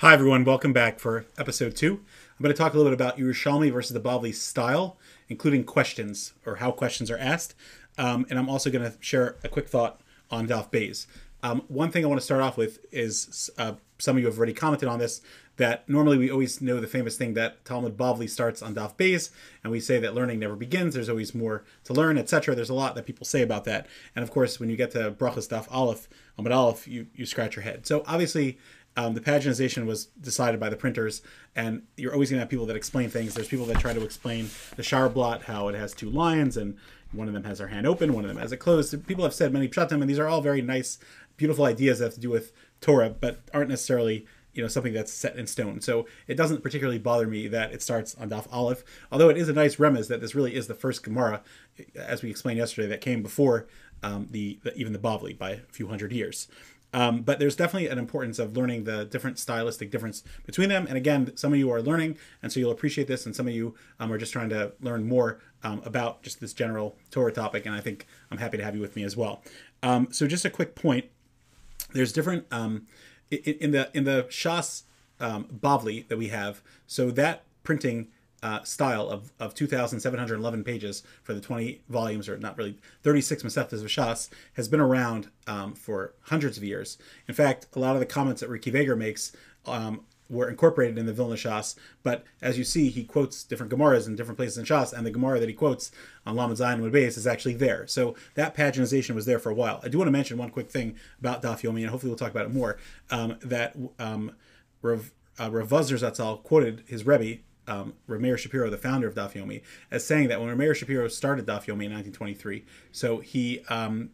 Hi, everyone. Welcome back for episode two. I'm going to talk a little bit about Yerushalmi versus the Bavli style, including questions or how questions are asked. Um, and I'm also going to share a quick thought on Daf Bays. Um, one thing I want to start off with is uh, some of you have already commented on this that normally we always know the famous thing that Talmud Bavli starts on Daf Bays, and we say that learning never begins. There's always more to learn, etc. There's a lot that people say about that, and of course, when you get to Brachas Daf Aleph, Amud Aleph, you you scratch your head. So obviously, um, the paginization was decided by the printers, and you're always going to have people that explain things. There's people that try to explain the Shaar blot, how it has two lions, and one of them has their hand open, one of them has it closed. People have said many pshatim, and these are all very nice, beautiful ideas that have to do with Torah, but aren't necessarily you know something that's set in stone. So it doesn't particularly bother me that it starts on Daf Aleph, although it is a nice remez that this really is the first Gemara, as we explained yesterday, that came before um, the, the, even the Bavli by a few hundred years. Um, but there's definitely an importance of learning the different stylistic difference between them. And again, some of you are learning, and so you'll appreciate this, and some of you um, are just trying to learn more um, about just this general Torah topic. And I think I'm happy to have you with me as well. Um, so just a quick point: there's different um, in, in, the in the Shas um, Bavli that we have. So that printing uh, style of, of 2,711 pages for the 20 volumes, or not really 36 Masechtas of Shas, has been around um, for hundreds of years. In fact, a lot of the comments that Rabbi Akiva Eiger makes um, were incorporated in the Vilna Shas, but as you see, he quotes different Gemaras in different places in Shas, and the Gemara that he quotes on Lamed Zayin and is actually there. So that paginization was there for a while. I do want to mention one quick thing about Daf Yomi, and hopefully we'll talk about it more, um, that um, Rav, uh, Rav Zatzal quoted his Rebbe, um, Rav Meir Shapiro, the founder of Daf Yomi, as saying that when Rav Meir Shapiro started Daf Yomi in 1923, so he um,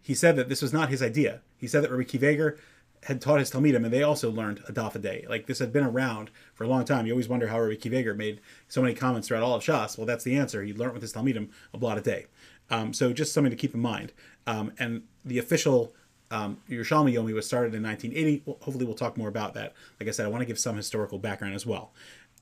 he said that this was not his idea. He said that Rabbi Akiva Eiger had taught his Talmidim, and they also learned a daf a day. Like this had been around for a long time. You always wonder how Rabbi Akiva Eiger made so many comments throughout all of Shas. Well, that's the answer. He learned with his Talmidim a blot a day. Um, so just something to keep in mind. Um, and the official um, Yerushalmi Yomi was started in 1980. Well, hopefully, we'll talk more about that. Like I said, I want to give some historical background as well.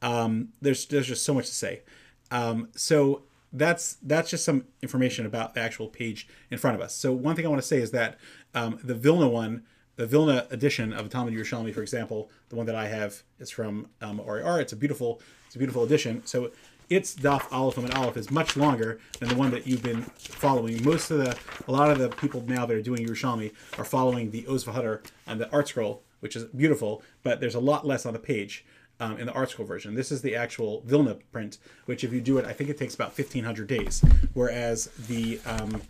Um, there's there's just so much to say. Um, so that's that's just some information about the actual page in front of us. So one thing I want to say is that um, the Vilna one, the Vilna edition of the Talmud Yerushalmi, for example, the one that I have is from um, RIR. It's a beautiful it's a beautiful edition. So its Daf Aleph and Aleph is much longer than the one that you've been following. Most of the, a lot of the people now that are doing Yerushalmi are following the Oz V'Hadar and the ArtScroll, which is beautiful, but there's a lot less on the page um, in the ArtScroll version. This is the actual Vilna print, which if you do it, I think it takes about 1,500 days. Whereas the um,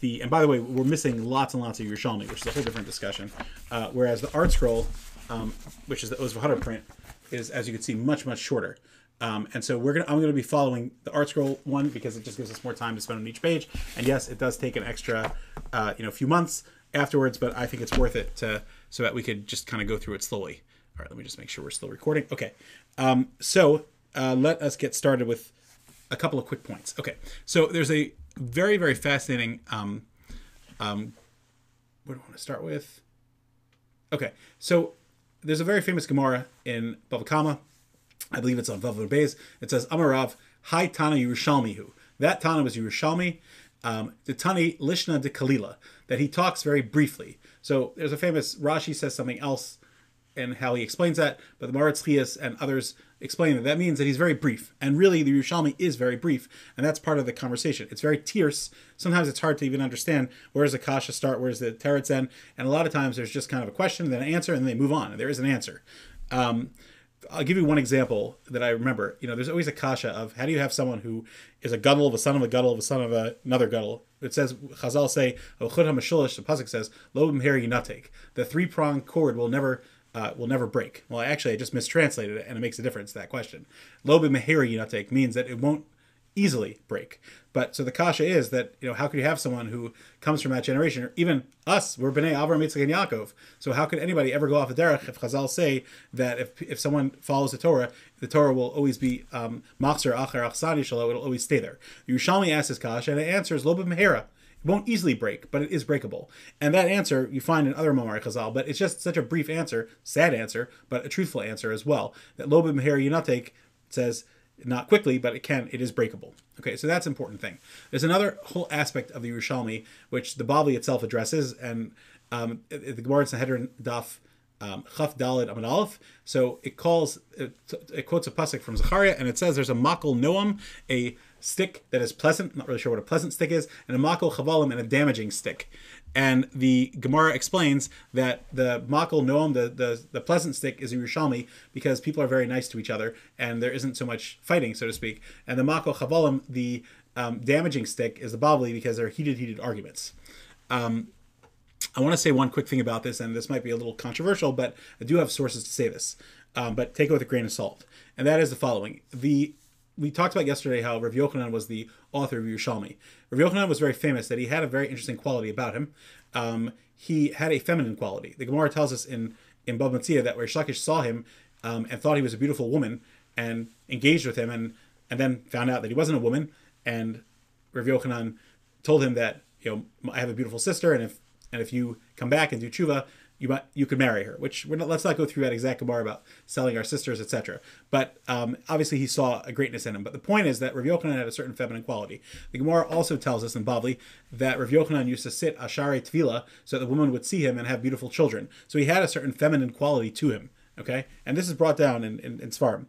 the and by the way, we're missing lots and lots of Yerushalmi, which is a whole different discussion. Uh, whereas the ArtScroll, um, which is the Oz V'Hadar print, is as you can see much much shorter. Um, and so we're gonna I'm gonna be following the ArtScroll one because it just gives us more time to spend on each page. And yes, it does take an extra uh, you know few months afterwards, but I think it's worth it to so that we could just kind of go through it slowly. All right, let me just make sure we're still recording. Okay, um, so uh, let us get started with a couple of quick points. Okay, so there's a very very fascinating. Um, um, what do I want to start with? Okay, so there's a very famous Gemara in Bava Kama. I believe it's on Vav Beis. It says Amarav Hi Tana Yerushalmihu. That Tana was Yerushalmi. Um, the Tani Lishna de Kalila. That he talks very briefly. So there's a famous Rashi says something else and how he explains that, but the Maharatz Chajes and others explain that that means that he's very brief. And really, the Yerushalmi is very brief, and that's part of the conversation. It's very tierce. Sometimes it's hard to even understand where does the Kasha start, where does the Teretz end, and a lot of times there's just kind of a question, then an answer, and then they move on, and there is an answer. Um, I'll give you one example that I remember. You know, there's always a kasha of how do you have someone who is a guddle of a son of a guddle of a son of a, another guddle. It says Chazal say, "The pasuk says, "Lo b'mher The three pronged cord will never uh, will never break. Well, actually, I just mistranslated it, and it makes a difference. That question, lobe meheri yunatek, means that it won't easily break. But so the kasha is that you know how could you have someone who comes from that generation, or even us, we're bnei Avram, Yitzchak, and Yaakov. So how could anybody ever go off the derech if Chazal say that if if someone follows the Torah, the Torah will always be um, machzer acher achsani shalo, it'll always stay there. Yerushalmi asks his kasha, and it answers lobe mehera. It won't easily break, but it is breakable. And that answer you find in other Mamar Chazal, but it's just such a brief answer, sad answer, but a truthful answer as well. That Lobe Meher Yunatek says, not quickly, but it can, it is breakable. Okay, so that's an important thing. There's another whole aspect of the Yerushalmi, which the Bavli itself addresses, and um, the Gemara in Sanhedrin Daf um, Chaf Dalid Amud Aleph. So it calls, it, it quotes a pasuk from Zechariah, and it says there's a makol noam, a stick that is pleasant. Not really sure what a pleasant stick is, and a makol chavalim, and a damaging stick. And the Gemara explains that the makol noam, the, the the pleasant stick, is a Yerushalmi because people are very nice to each other, and there isn't so much fighting, so to speak. And the makol chavalim, the um, damaging stick, is the Bavli because they're heated, heated arguments. Um, I want to say one quick thing about this, and this might be a little controversial, but I do have sources to say this. Um, but take it with a grain of salt, and that is the following: the we talked about yesterday how Rav Yochanan was the author of Yerushalmi. Rav Yochanan was very famous that he had a very interesting quality about him. Um, he had a feminine quality. The Gemara tells us in in Bava Metzia that Shakish saw him um, and thought he was a beautiful woman and engaged with him, and and then found out that he wasn't a woman, and Rav Yochanan told him that you know I have a beautiful sister, and if and if you come back and do tshuva, you might you could marry her. Which not, let's not go through that exact gemara about selling our sisters, etc. But um, obviously he saw a greatness in him. But the point is that Rav Yochanan had a certain feminine quality. The Gemara also tells us in Bavli that Rav Yochanan used to sit ashare tvila so that the woman would see him and have beautiful children. So he had a certain feminine quality to him. Okay, and this is brought down in in, in Svarim.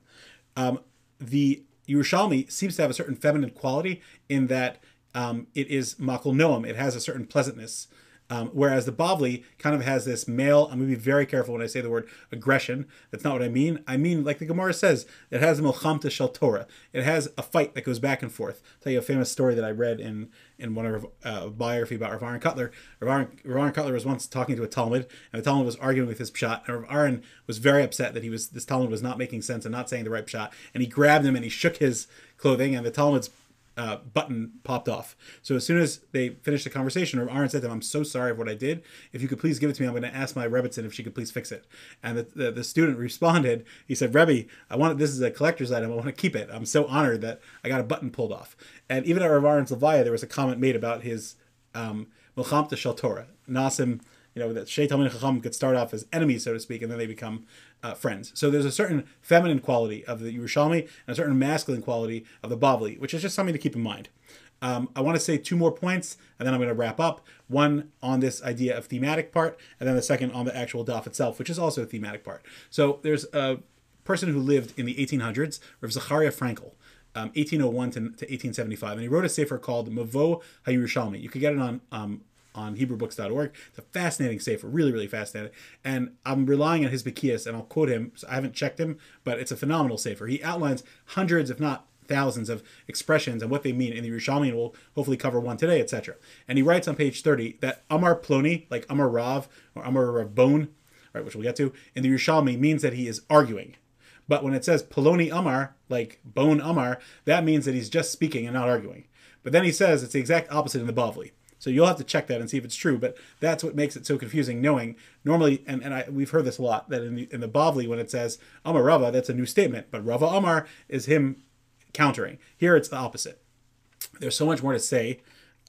Um, the Yerushalmi seems to have a certain feminine quality in that um, it is makol noam. It has a certain pleasantness. Um, whereas the Bavli kind of has this male, I'm going to be very careful when I say the word aggression. That's not what I mean. I mean, like the Gemara says, it has a milchamta shel Torah. It has a fight that goes back and forth. I'll tell you a famous story that I read in, in one of uh, biography about Rav Aaron Kotler. Rav Aaron, Rav Aaron Kotler was once talking to a Talmid, and the Talmid was arguing with his pshat, and Rav Aaron was very upset that he was this Talmid was not making sense and not saying the right pshat, and he grabbed him and he shook his clothing, and the Talmid's uh, button popped off. So as soon as they finished the conversation, Aaron said to them, "I'm so sorry for what I did. If you could please give it to me, I'm going to ask my Rebbitzin if she could please fix it." And the, the, the student responded, he said, "Rebbe, I want this is a collector's item. I want to keep it. I'm so honored that I got a button pulled off." And even at Rav Aaron's Levaya, there was a comment made about his um, Milchamta Shel Torah, Nasim you know that Shei Talmid Chacham could start off as enemies, so to speak, and then they become uh, friends. So there's a certain feminine quality of the Yerushalmi and a certain masculine quality of the Bavli, which is just something to keep in mind. Um, I want to say two more points, and then I'm going to wrap up. One on this idea of thematic part, and then the second on the actual daf itself, which is also a thematic part. So there's a person who lived in the 1800s, Rav Zachariah Frankel. Um, 1801 to, to, 1875, and he wrote a sefer called Mavo HaYerushalmi. You could get it on um, on HebrewBooks.org. It's a fascinating sefer, really, really fascinating. And I'm relying on his Bekias, and I'll quote him. So I haven't checked him, but it's a phenomenal sefer. He outlines hundreds, if not thousands, of expressions and what they mean in the Yerushalmi, and we'll hopefully cover one today, etc. And he writes on page 30 that Amar Ploni, like Amar Rav or Amar Rav Bone, right, which we'll get to, in the Yerushalmi means that he is arguing. But when it says Poloni Amar, like Bone Amar, that means that he's just speaking and not arguing. But then he says it's the exact opposite in the Bavli. So you'll have to check that and see if it's true. But that's what makes it so confusing. Knowing normally, and, and I, we've heard this a lot that in the in the Bavli when it says Amar Rava, that's a new statement, but Rava Amar is him countering. Here it's the opposite. There's so much more to say,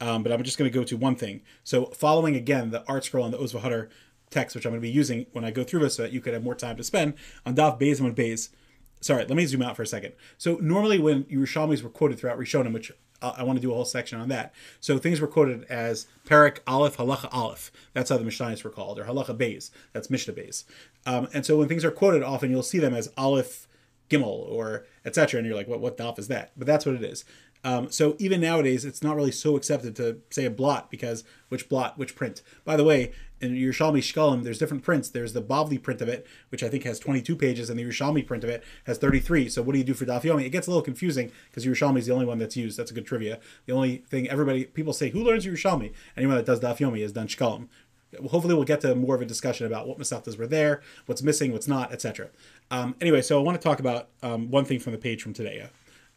um, but I'm just going to go to one thing. So following again the ArtScroll and the Oz V'Hadar text, which I'm going to be using when I go through this, so that you could have more time to spend on Daf Beis and Beis. Sorry, let me zoom out for a second. So normally when Yerushalmis were quoted throughout Rishonim, which I want to do a whole section on that. So things were quoted as Perak Aleph Halacha Aleph. That's how the Mishnayos were called, or Halacha Beis. That's Mishnah Beis. Um, and so when things are quoted, often you'll see them as Aleph Gimel or etc. And you're like, what what daf is that? But that's what it is. Um, so even nowadays, it's not really so accepted to say a blot because which blot, which print. By the way, in Yerushalmi Shkalim, there's different prints. There's the Bavli print of it, which I think has 22 pages, and the Yerushalmi print of it has 33. So what do you do for Daf Yomi? It gets a little confusing because Yerushalmi is the only one that's used. That's a good trivia. The only thing everybody people say who learns Yerushalmi? Anyone that does Daf Yomi has done Shkalim. Hopefully, we'll get to more of a discussion about what Masachtas were there, what's missing, what's not, etc. Um, anyway, so I want to talk about um, one thing from the page from today.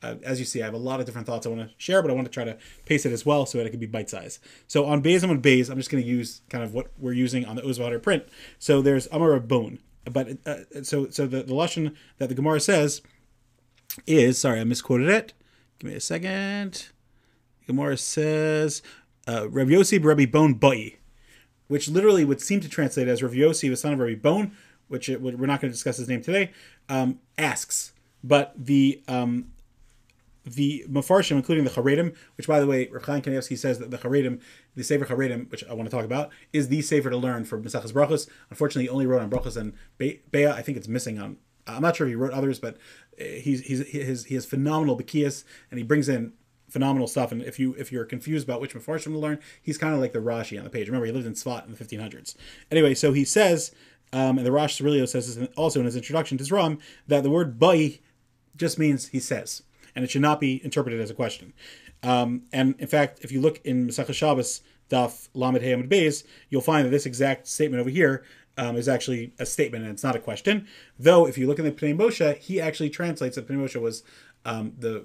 Uh, as you see, I have a lot of different thoughts I want to share, but I want to try to pace it as well so that it can be bite size. So on Bays, I'm on Bays. I'm just going to use kind of what we're using on the Oz V'Hadar print. So there's Amar Bone, but uh, so so the the lashon that the Gemara says is sorry, I misquoted it. Give me a second. Gemara says uh, Rav Yossi Rabbi Bone Bai, which literally would seem to translate as Rav Yossi, the son of Rabbi Bone, which it, we're not going to discuss his name today, um, asks. But the um, the Mefarshim, including the Charedim, which by the way, Rav Chaim Kanievsky says that the Charedim, the Sefer Charedim, which I want to talk about, is the Sefer to learn for Mesachas Brachos. Unfortunately, he only wrote on Brachos and Be-. I think it's missing on. I'm not sure if he wrote others, but he's he's he has, he has phenomenal Bekias, and he brings in phenomenal stuff. And if you if you're confused about which Mefarshim to learn, he's kind of like the Rashi on the page. Remember, he lived in Tzfat in the 1500s. Anyway, so he says, um, and the Rosh Sirilio says this also in his introduction to Zeraim, that the word Bai just means he says and it should not be interpreted as a question. Um, and in fact, if you look in Masechah Shabbos, Daf Lamed Hey Amud Beis, you'll find that this exact statement over here um, is actually a statement and it's not a question. Though, if you look in the Pnei Moshe, he actually translates that Pnei Moshe was um, the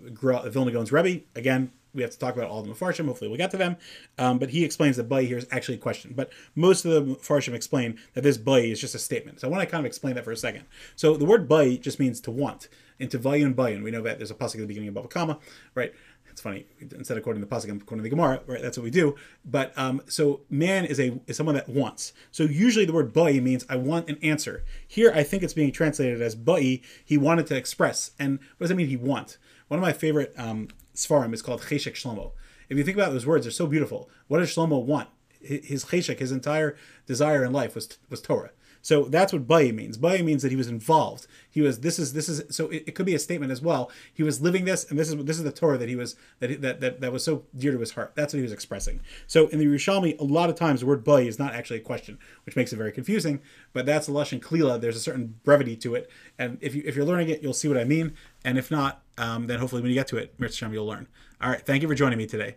Vilna Gaon's Rebbe. Again, we have to talk about all the Mefarshim. Hopefully, we'll get to them. Um, but he explains that Bai here is actually a question. But most of the Mefarshim explain that this Bai is just a statement. So I want to kind of explain that for a second. So the word Bai just means to want And into Vayun Bayun. We know that there's a pasuk at the beginning above a comma, right? It's funny. Instead of quoting the pasuk, I'm quoting the Gemara, right? That's what we do. But um, so man is a is someone that wants. So usually the word bai means I want an answer. Here I think it's being translated as bai. He wanted to express. And what does that mean? He want. One of my favorite um, svarim is called Cheshek Shlomo. If you think about those words, they're so beautiful. What does Shlomo want? His cheshek, his entire desire in life was was Torah. So that's what Bayi means. Bayi means that he was involved. He was. This is. This is. So it, it, could be a statement as well. He was living this, and this is. This is the Torah that he was. That that that, that was so dear to his heart. That's what he was expressing. So in the Yerushalmi, a lot of times the word Bayi is not actually a question, which makes it very confusing. But that's a lashon klila. There's a certain brevity to it, and if you if you're learning it, you'll see what I mean. And if not, um, then hopefully when you get to it, Mirz you'll learn. All right. Thank you for joining me today.